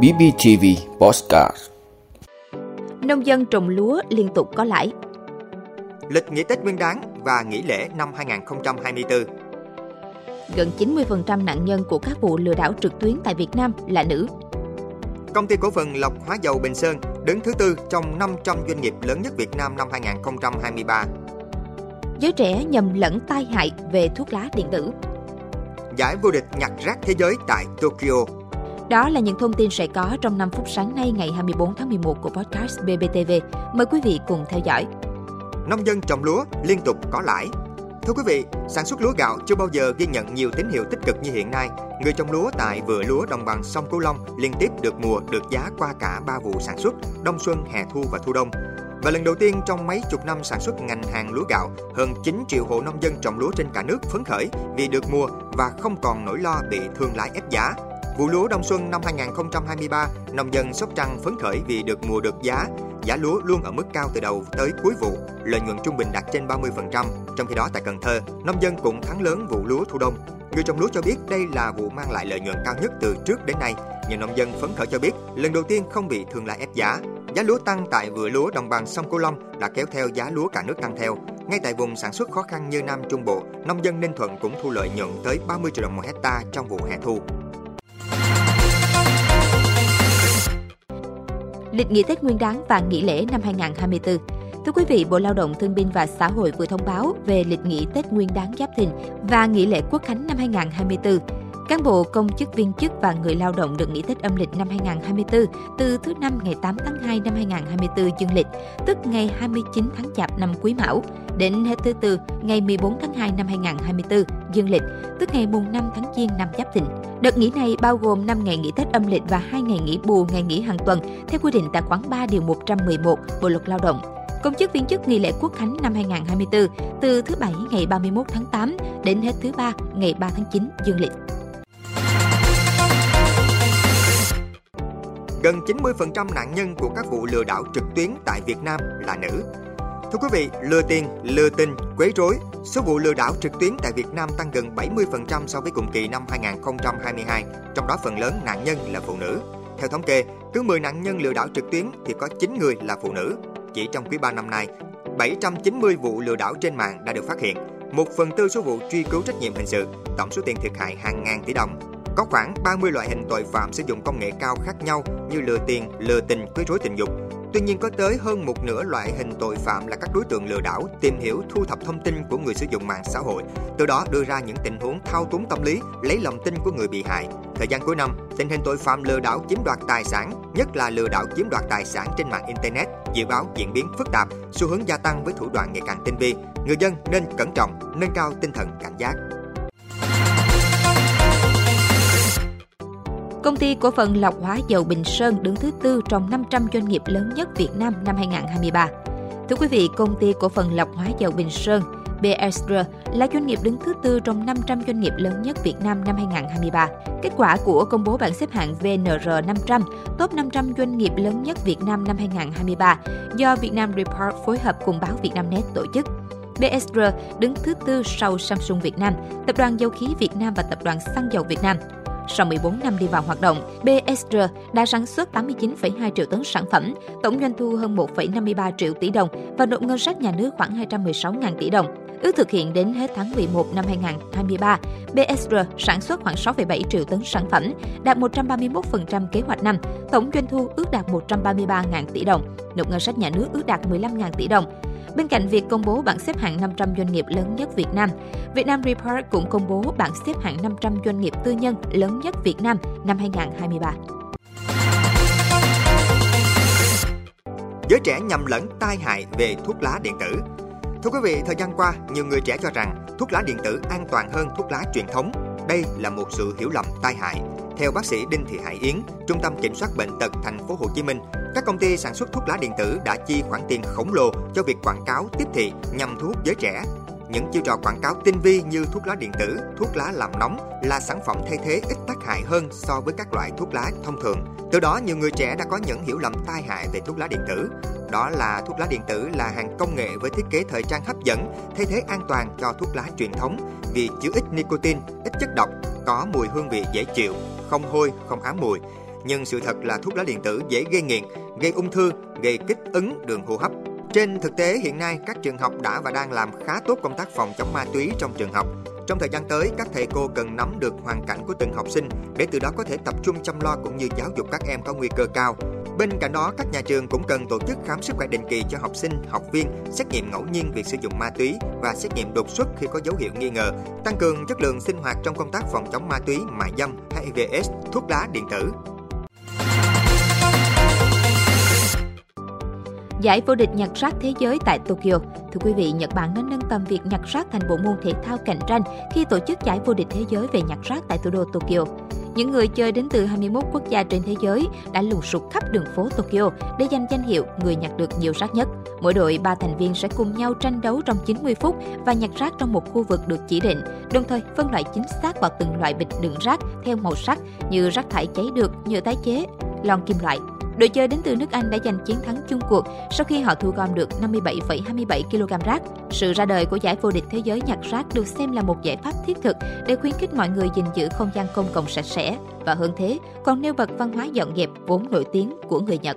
BBTV Postcard Nông dân trồng lúa liên tục có lãi Lịch nghỉ Tết Nguyên đán và nghỉ lễ năm 2024 Gần 90% nạn nhân của các vụ lừa đảo trực tuyến tại Việt Nam là nữ. Công ty cổ phần lọc hóa dầu Bình Sơn đứng thứ tư trong 500 doanh nghiệp lớn nhất Việt Nam năm 2023. Giới trẻ nhầm lẫn tai hại về thuốc lá điện tử. Giải vô địch nhặt rác thế giới tại Tokyo. Đó là những thông tin sẽ có trong 5 phút sáng nay ngày 24 tháng 11 của podcast BBTV. Mời quý vị cùng theo dõi. Nông dân trồng lúa liên tục có lãi. Thưa quý vị, sản xuất lúa gạo chưa bao giờ ghi nhận nhiều tín hiệu tích cực như hiện nay. Người trồng lúa tại vựa lúa đồng bằng sông Cửu Long liên tiếp được mùa được giá qua cả 3 vụ sản xuất, đông xuân, hè thu và thu đông. Và lần đầu tiên trong mấy chục năm sản xuất ngành hàng lúa gạo, hơn 9 triệu hộ nông dân trồng lúa trên cả nước phấn khởi vì được mua và không còn nỗi lo bị thương lái ép giá. Vụ lúa đông xuân năm 2023, nông dân Sóc Trăng phấn khởi vì được mùa được giá. Giá lúa luôn ở mức cao từ đầu tới cuối vụ, lợi nhuận trung bình đạt trên 30%. Trong khi đó tại Cần Thơ, nông dân cũng thắng lớn vụ lúa thu đông. Người trồng lúa cho biết đây là vụ mang lại lợi nhuận cao nhất từ trước đến nay. Nhiều nông dân phấn khởi cho biết lần đầu tiên không bị thương lái ép giá. Giá lúa tăng tại vựa lúa đồng bằng sông Cửu Long đã kéo theo giá lúa cả nước tăng theo. Ngay tại vùng sản xuất khó khăn như Nam Trung Bộ, nông dân Ninh Thuận cũng thu lợi nhuận tới 30 triệu đồng một hecta trong vụ hè thu. Lịch nghỉ Tết Nguyên đán và nghỉ lễ năm 2024 Thưa quý vị, Bộ Lao động Thương binh và Xã hội vừa thông báo về lịch nghỉ Tết Nguyên đán Giáp Thìn và nghỉ lễ Quốc khánh năm 2024. Cán bộ, công chức, viên chức và người lao động được nghỉ Tết âm lịch năm 2024 từ thứ năm ngày 8 tháng 2 năm 2024 dương lịch, tức ngày 29 tháng Chạp năm Quý Mão, đến hết thứ tư ngày 14 tháng 2 năm 2024 dương lịch, tức ngày mùng 5 tháng Giêng năm Giáp Thìn. Đợt nghỉ này bao gồm 5 ngày nghỉ Tết âm lịch và 2 ngày nghỉ bù ngày nghỉ hàng tuần theo quy định tại khoản 3 điều 111 Bộ luật Lao động. Công chức viên chức nghỉ lễ Quốc khánh năm 2024 từ thứ Bảy ngày 31 tháng 8 đến hết thứ Ba ngày 3 tháng 9 dương lịch. Gần 90% nạn nhân của các vụ lừa đảo trực tuyến tại Việt Nam là nữ. Thưa quý vị, lừa tiền, lừa tình, quấy rối, số vụ lừa đảo trực tuyến tại Việt Nam tăng gần 70% so với cùng kỳ năm 2022, trong đó phần lớn nạn nhân là phụ nữ. Theo thống kê, cứ 10 nạn nhân lừa đảo trực tuyến thì có 9 người là phụ nữ. Chỉ trong quý 3 năm nay, 790 vụ lừa đảo trên mạng đã được phát hiện, một phần tư số vụ truy cứu trách nhiệm hình sự, tổng số tiền thiệt hại hàng ngàn tỷ đồng. Có khoảng 30 loại hình tội phạm sử dụng công nghệ cao khác nhau như lừa tiền, lừa tình, quấy rối tình dục. Tuy nhiên có tới hơn một nửa loại hình tội phạm là các đối tượng lừa đảo tìm hiểu thu thập thông tin của người sử dụng mạng xã hội, từ đó đưa ra những tình huống thao túng tâm lý, lấy lòng tin của người bị hại. Thời gian cuối năm, tình hình tội phạm lừa đảo chiếm đoạt tài sản, nhất là lừa đảo chiếm đoạt tài sản trên mạng internet, dự báo diễn biến phức tạp, xu hướng gia tăng với thủ đoạn ngày càng tinh vi. Người dân nên cẩn trọng, nâng cao tinh thần cảnh giác. Công ty cổ phần lọc hóa dầu Bình Sơn đứng thứ tư trong 500 doanh nghiệp lớn nhất Việt Nam năm 2023. Thưa quý vị, công ty cổ phần lọc hóa dầu Bình Sơn BSR là doanh nghiệp đứng thứ tư trong 500 doanh nghiệp lớn nhất Việt Nam năm 2023. Kết quả của công bố bảng xếp hạng VNR 500, top 500 doanh nghiệp lớn nhất Việt Nam năm 2023 do Vietnam Report phối hợp cùng báo Vietnamnet tổ chức. BSR đứng thứ tư sau Samsung Việt Nam, Tập đoàn Dầu khí Việt Nam và Tập đoàn Xăng dầu Việt Nam. Sau 14 năm đi vào hoạt động, BSR đã sản xuất 89,2 triệu tấn sản phẩm, tổng doanh thu hơn 1,53 triệu tỷ đồng và nộp ngân sách nhà nước khoảng 216.000 tỷ đồng. Ước thực hiện đến hết tháng 11 năm 2023, BSR sản xuất khoảng 6,7 triệu tấn sản phẩm, đạt 131% kế hoạch năm, tổng doanh thu ước đạt 133.000 tỷ đồng, nộp ngân sách nhà nước ước đạt 15.000 tỷ đồng. Bên cạnh việc công bố bảng xếp hạng 500 doanh nghiệp lớn nhất Việt Nam, Vietnam Report cũng công bố bảng xếp hạng 500 doanh nghiệp tư nhân lớn nhất Việt Nam năm 2023. Giới trẻ nhầm lẫn tai hại về thuốc lá điện tử. Thưa quý vị, thời gian qua, nhiều người trẻ cho rằng thuốc lá điện tử an toàn hơn thuốc lá truyền thống. Đây là một sự hiểu lầm tai hại. Theo bác sĩ Đinh Thị Hải Yến, Trung tâm Kiểm soát bệnh tật thành phố Hồ Chí Minh, các công ty sản xuất thuốc lá điện tử đã chi khoản tiền khổng lồ cho việc quảng cáo tiếp thị nhằm thu hút giới trẻ. Những chiêu trò quảng cáo tinh vi như thuốc lá điện tử, thuốc lá làm nóng là sản phẩm thay thế ít tác hại hơn so với các loại thuốc lá thông thường. Từ đó, nhiều người trẻ đã có những hiểu lầm tai hại về thuốc lá điện tử. Đó là thuốc lá điện tử là hàng công nghệ với thiết kế thời trang hấp dẫn, thay thế an toàn cho thuốc lá truyền thống vì chứa ít nicotine, ít chất độc, có mùi hương vị dễ chịu, không hôi, không ám mùi. Nhưng sự thật là thuốc lá điện tử dễ gây nghiện, gây ung thư, gây kích ứng đường hô hấp. Trên thực tế hiện nay các trường học đã và đang làm khá tốt công tác phòng chống ma túy trong trường học. Trong thời gian tới, các thầy cô cần nắm được hoàn cảnh của từng học sinh để từ đó có thể tập trung chăm lo cũng như giáo dục các em có nguy cơ cao. Bên cạnh đó, các nhà trường cũng cần tổ chức khám sức khỏe định kỳ cho học sinh, học viên, xét nghiệm ngẫu nhiên việc sử dụng ma túy và xét nghiệm đột xuất khi có dấu hiệu nghi ngờ, tăng cường chất lượng sinh hoạt trong công tác phòng chống ma túy, mại dâm, HIVS, thuốc lá điện tử. Giải vô địch nhặt rác thế giới tại Tokyo. Thưa quý vị, Nhật Bản đã nâng tầm việc nhặt rác thành bộ môn thể thao cạnh tranh khi tổ chức giải vô địch thế giới về nhặt rác tại thủ đô Tokyo. Những người chơi đến từ 21 quốc gia trên thế giới đã lùng sục khắp đường phố Tokyo để giành danh hiệu người nhặt được nhiều rác nhất. Mỗi đội 3 thành viên sẽ cùng nhau tranh đấu trong 90 phút và nhặt rác trong một khu vực được chỉ định, đồng thời phân loại chính xác vào từng loại bịch đựng rác theo màu sắc như rác thải cháy được, nhựa tái chế, lon kim loại, Đội chơi đến từ nước Anh đã giành chiến thắng chung cuộc sau khi họ thu gom được 57,27 kg rác. Sự ra đời của giải vô địch thế giới nhặt rác được xem là một giải pháp thiết thực để khuyến khích mọi người gìn giữ không gian công cộng sạch sẽ và hơn thế còn nêu bật văn hóa dọn dẹp vốn nổi tiếng của người Nhật.